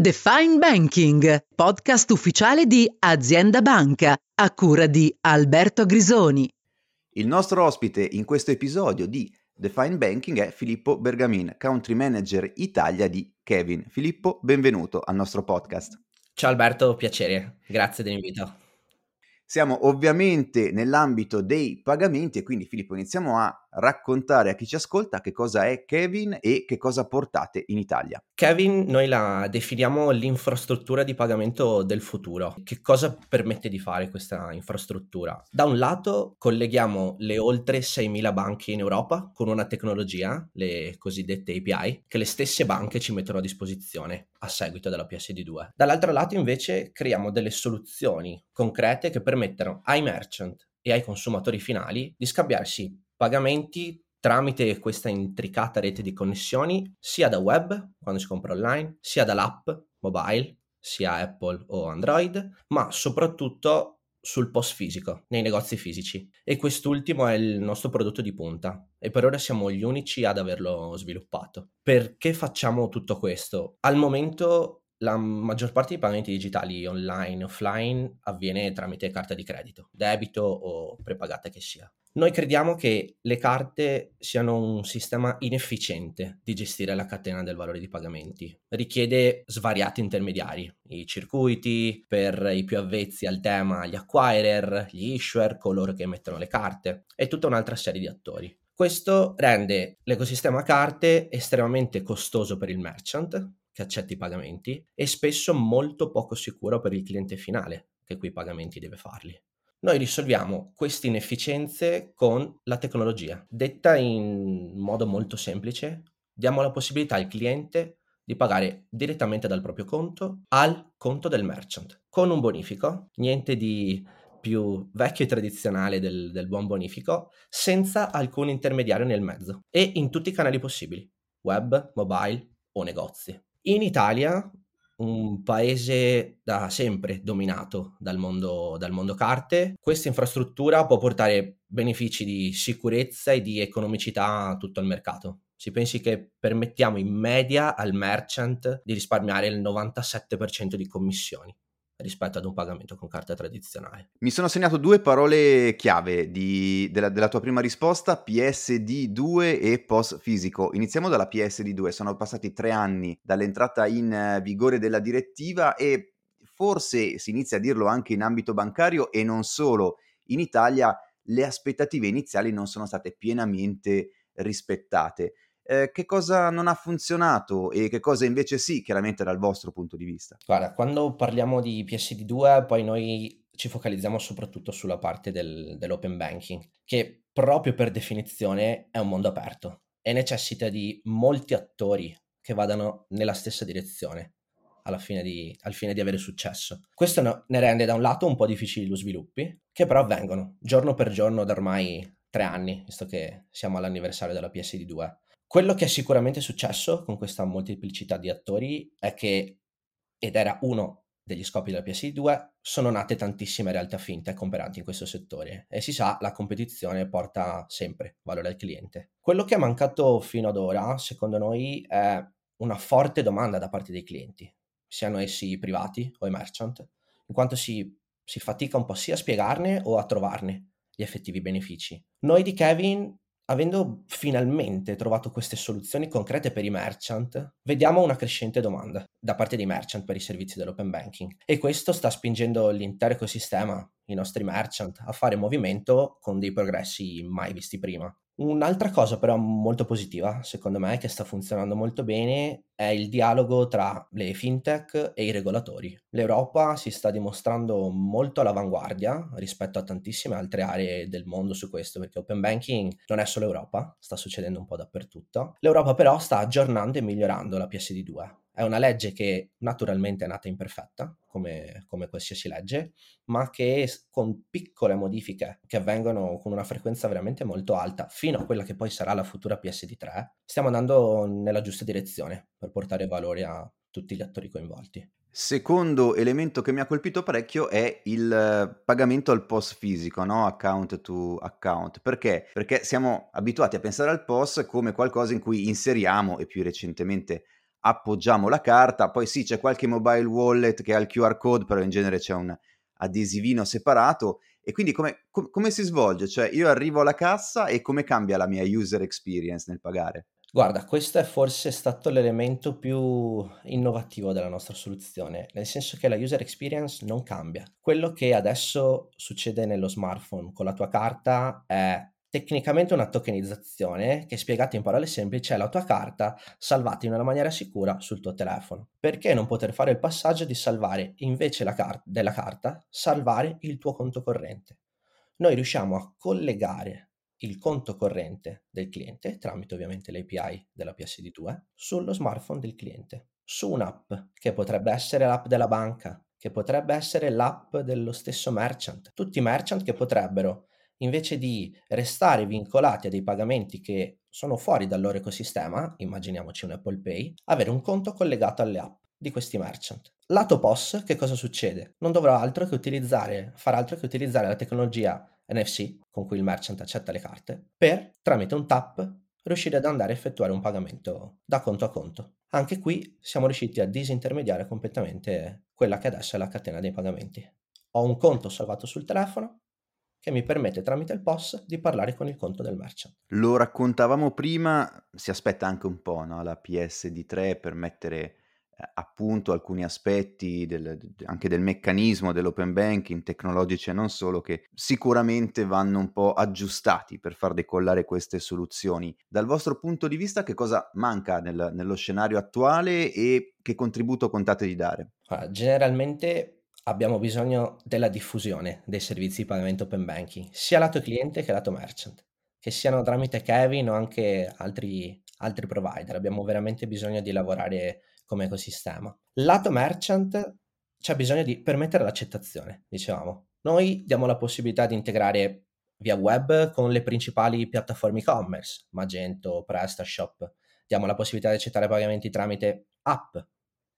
Define Banking, podcast ufficiale di Azienda Banca, a cura di Alberto Grisoni. Il nostro ospite in questo episodio di Define Banking è Filippo Bergamin, Country Manager Italia di Kevin. Filippo, benvenuto al nostro podcast. Ciao Alberto, piacere, grazie dell'invito. Siamo ovviamente nell'ambito dei pagamenti e quindi Filippo iniziamo a raccontare a chi ci ascolta che cosa è Kevin e che cosa portate in Italia. Kevin noi la definiamo l'infrastruttura di pagamento del futuro. Che cosa permette di fare questa infrastruttura? Da un lato colleghiamo le oltre 6.000 banche in Europa con una tecnologia, le cosiddette API, che le stesse banche ci mettono a disposizione a seguito della PSD2. Dall'altro lato invece creiamo delle soluzioni concrete che permettono ai merchant e ai consumatori finali di scambiarsi pagamenti tramite questa intricata rete di connessioni sia da web, quando si compra online, sia dall'app mobile, sia Apple o Android, ma soprattutto sul post fisico, nei negozi fisici. E quest'ultimo è il nostro prodotto di punta e per ora siamo gli unici ad averlo sviluppato. Perché facciamo tutto questo? Al momento la maggior parte dei pagamenti digitali online e offline avviene tramite carta di credito, debito o prepagata che sia. Noi crediamo che le carte siano un sistema inefficiente di gestire la catena del valore di pagamenti. Richiede svariati intermediari, i circuiti per i più avvezzi al tema, gli acquirer, gli issuer, coloro che emettono le carte e tutta un'altra serie di attori. Questo rende l'ecosistema carte estremamente costoso per il merchant, che accetta i pagamenti, e spesso molto poco sicuro per il cliente finale, che quei pagamenti deve farli. Noi risolviamo queste inefficienze con la tecnologia. Detta in modo molto semplice, diamo la possibilità al cliente di pagare direttamente dal proprio conto al conto del merchant con un bonifico, niente di più vecchio e tradizionale del, del buon bonifico, senza alcun intermediario nel mezzo e in tutti i canali possibili, web, mobile o negozi. In Italia un paese da sempre dominato dal mondo, dal mondo carte. Questa infrastruttura può portare benefici di sicurezza e di economicità a tutto il mercato. Si pensi che permettiamo in media al merchant di risparmiare il 97% di commissioni rispetto ad un pagamento con carta tradizionale. Mi sono segnato due parole chiave di, della, della, tua prima risposta, PSD2 e post fisico. Iniziamo dalla PSD2, sono passati tre anni dall'entrata in eh, vigore della direttiva e forse si inizia a dirlo anche in ambito bancario e non solo. In Italia le aspettative iniziali non sono state pienamente rispettate eh, che cosa non ha funzionato e che cosa invece sì, chiaramente dal vostro punto di vista? Guarda, quando parliamo di PSD2, poi noi ci focalizziamo soprattutto sulla parte del, dell'open banking, che proprio per definizione è un mondo aperto e necessita di molti attori che vadano nella stessa direzione fine di, al fine di avere successo. Questo no, ne rende da un lato un po' difficili lo sviluppi, che però avvengono giorno per giorno da ormai tre anni, visto che siamo all'anniversario della PSD2. Quello che è sicuramente successo con questa molteplicità di attori è che, ed era uno degli scopi della PS2, sono nate tantissime realtà fintech operanti in questo settore e si sa, la competizione porta sempre valore al cliente. Quello che è mancato fino ad ora, secondo noi, è una forte domanda da parte dei clienti, siano essi privati o i merchant, in quanto si, si fatica un po' sia a spiegarne o a trovarne gli effettivi benefici. Noi di Kevin avendo finalmente trovato queste soluzioni concrete per i merchant, vediamo una crescente domanda da parte dei merchant per i servizi dell'open banking e questo sta spingendo l'intero ecosistema, i nostri merchant, a fare movimento con dei progressi mai visti prima. Un'altra cosa però molto positiva, secondo me, che sta funzionando molto bene, è il dialogo tra le fintech e i regolatori. L'Europa si sta dimostrando molto all'avanguardia rispetto a tantissime altre aree del mondo su questo, perché open banking non è solo Europa, sta succedendo un po' dappertutto. L'Europa però sta aggiornando e migliorando la PSD2 è una legge che naturalmente è nata imperfetta, come, come, qualsiasi legge, ma che con piccole modifiche che avvengono con una frequenza veramente molto alta, fino a quella che poi sarà la futura PSD3, stiamo andando nella giusta direzione per portare valore a tutti gli attori coinvolti. Secondo elemento che mi ha colpito parecchio è il pagamento al POS fisico, no? account to account. Perché? Perché siamo abituati a pensare al POS come qualcosa in cui inseriamo e più recentemente appoggiamo la carta, poi sì c'è qualche mobile wallet che ha il QR code, però in genere c'è un adesivino separato e quindi come, com- come si svolge? Cioè io arrivo alla cassa e come cambia la mia user experience nel pagare? Guarda, questo è forse stato l'elemento più innovativo della nostra soluzione, nel senso che la user experience non cambia. Quello che adesso succede nello smartphone con la tua carta è tecnicamente una tokenizzazione che spiegata in parole semplici è la tua carta salvata in una maniera sicura sul tuo telefono. Perché non poter fare il passaggio di salvare invece car- della carta, salvare il tuo conto corrente? Noi riusciamo a collegare il conto corrente del cliente, tramite ovviamente l'API della PSD2, sullo smartphone del cliente, su un'app che potrebbe essere l'app della banca, che potrebbe essere l'app dello stesso merchant. Tutti i merchant che potrebbero, invece di restare vincolati a dei pagamenti che sono fuori dal loro ecosistema, immaginiamoci un Apple Pay, avere un conto collegato alle app di questi merchant. Lato POS, che cosa succede? Non dovrà altro che utilizzare, far altro che utilizzare la tecnologia NFC con cui il merchant accetta le carte per, tramite un tap, riuscire ad andare a effettuare un pagamento da conto a conto. Anche qui siamo riusciti a disintermediare completamente quella che adesso è la catena dei pagamenti. Ho un conto salvato sul telefono che mi permette tramite il POS di parlare con il conto del merchant. Lo raccontavamo prima, si aspetta anche un po' no? la PSD3 per mettere eh, appunto alcuni aspetti del, anche del meccanismo dell'open banking tecnologici e non solo che sicuramente vanno un po' aggiustati per far decollare queste soluzioni. Dal vostro punto di vista che cosa manca nel, nello scenario attuale e che contributo contate di dare? Generalmente abbiamo bisogno della diffusione dei servizi di pagamento open banking, sia lato cliente che lato merchant, che siano tramite Kevin o anche altri, altri provider. Abbiamo veramente bisogno di lavorare come ecosistema. Lato merchant c'è bisogno di permettere l'accettazione, dicevamo. Noi diamo la possibilità di integrare via web con le principali piattaforme e-commerce, Magento, PrestaShop. Diamo la possibilità di accettare pagamenti tramite app,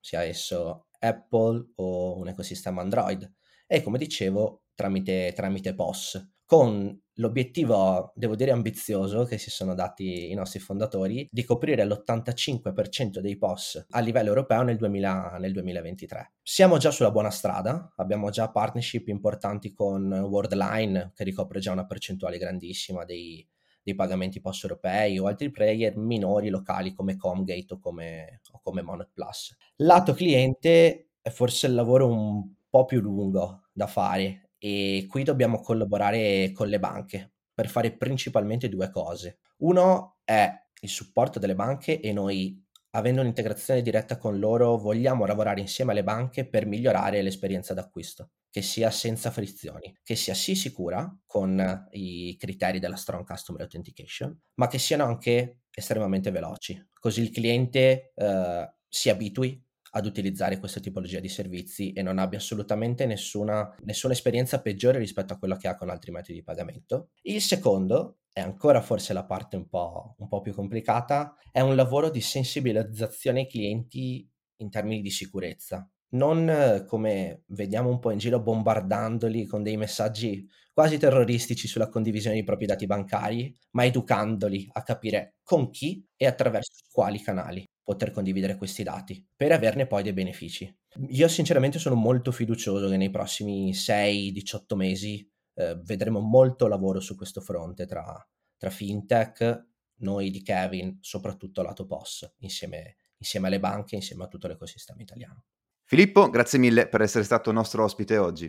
sia esso Apple o un ecosistema Android. E come dicevo, tramite, tramite POS con l'obiettivo, devo dire ambizioso, che si sono dati i nostri fondatori, di coprire l'85% dei POS a livello europeo nel, 2000, nel 2023. Siamo già sulla buona strada, abbiamo già partnership importanti con Worldline, che ricopre già una percentuale grandissima dei, dei pagamenti POS europei o altri player minori locali come Comgate o come, o come Monet Plus. Lato cliente è forse il lavoro un po' più lungo da fare e qui dobbiamo collaborare con le banche per fare principalmente due cose. Uno è il supporto delle banche e noi avendo un'integrazione diretta con loro vogliamo lavorare insieme alle banche per migliorare l'esperienza d'acquisto, che sia senza frizioni, che sia sì sicura con i criteri della Strong Customer Authentication, ma che siano anche estremamente veloci, così il cliente eh, si abitui ad utilizzare questa tipologia di servizi e non abbia assolutamente nessuna, nessuna esperienza peggiore rispetto a quella che ha con altri metodi di pagamento. Il secondo, è ancora forse la parte un po', un po' più complicata, è un lavoro di sensibilizzazione ai clienti in termini di sicurezza. Non come vediamo un po' in giro bombardandoli con dei messaggi quasi terroristici sulla condivisione dei propri dati bancari, ma educandoli a capire con chi e attraverso quali canali poter condividere questi dati per averne poi dei benefici. Io sinceramente sono molto fiducioso che nei prossimi 6-18 mesi eh, vedremo molto lavoro su questo fronte tra, tra, fintech, noi di Kevin, soprattutto lato POS, insieme, insieme alle banche, insieme a tutto l'ecosistema italiano. Filippo, grazie mille per essere stato nostro ospite oggi.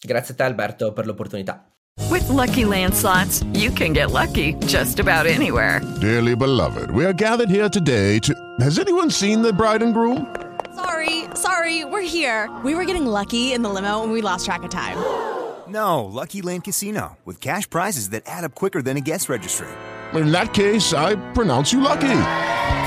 Grazie a te Alberto per l'opportunità. With lucky landslots, you can get lucky just about anywhere. Dearly beloved, we are gathered here today to. Has anyone seen the bride and groom? Sorry, sorry, we're here. We were getting lucky in the limo and we lost track of time. No, Lucky Land Casino, with cash prizes that add up quicker than a guest registry. In that case, I pronounce you lucky.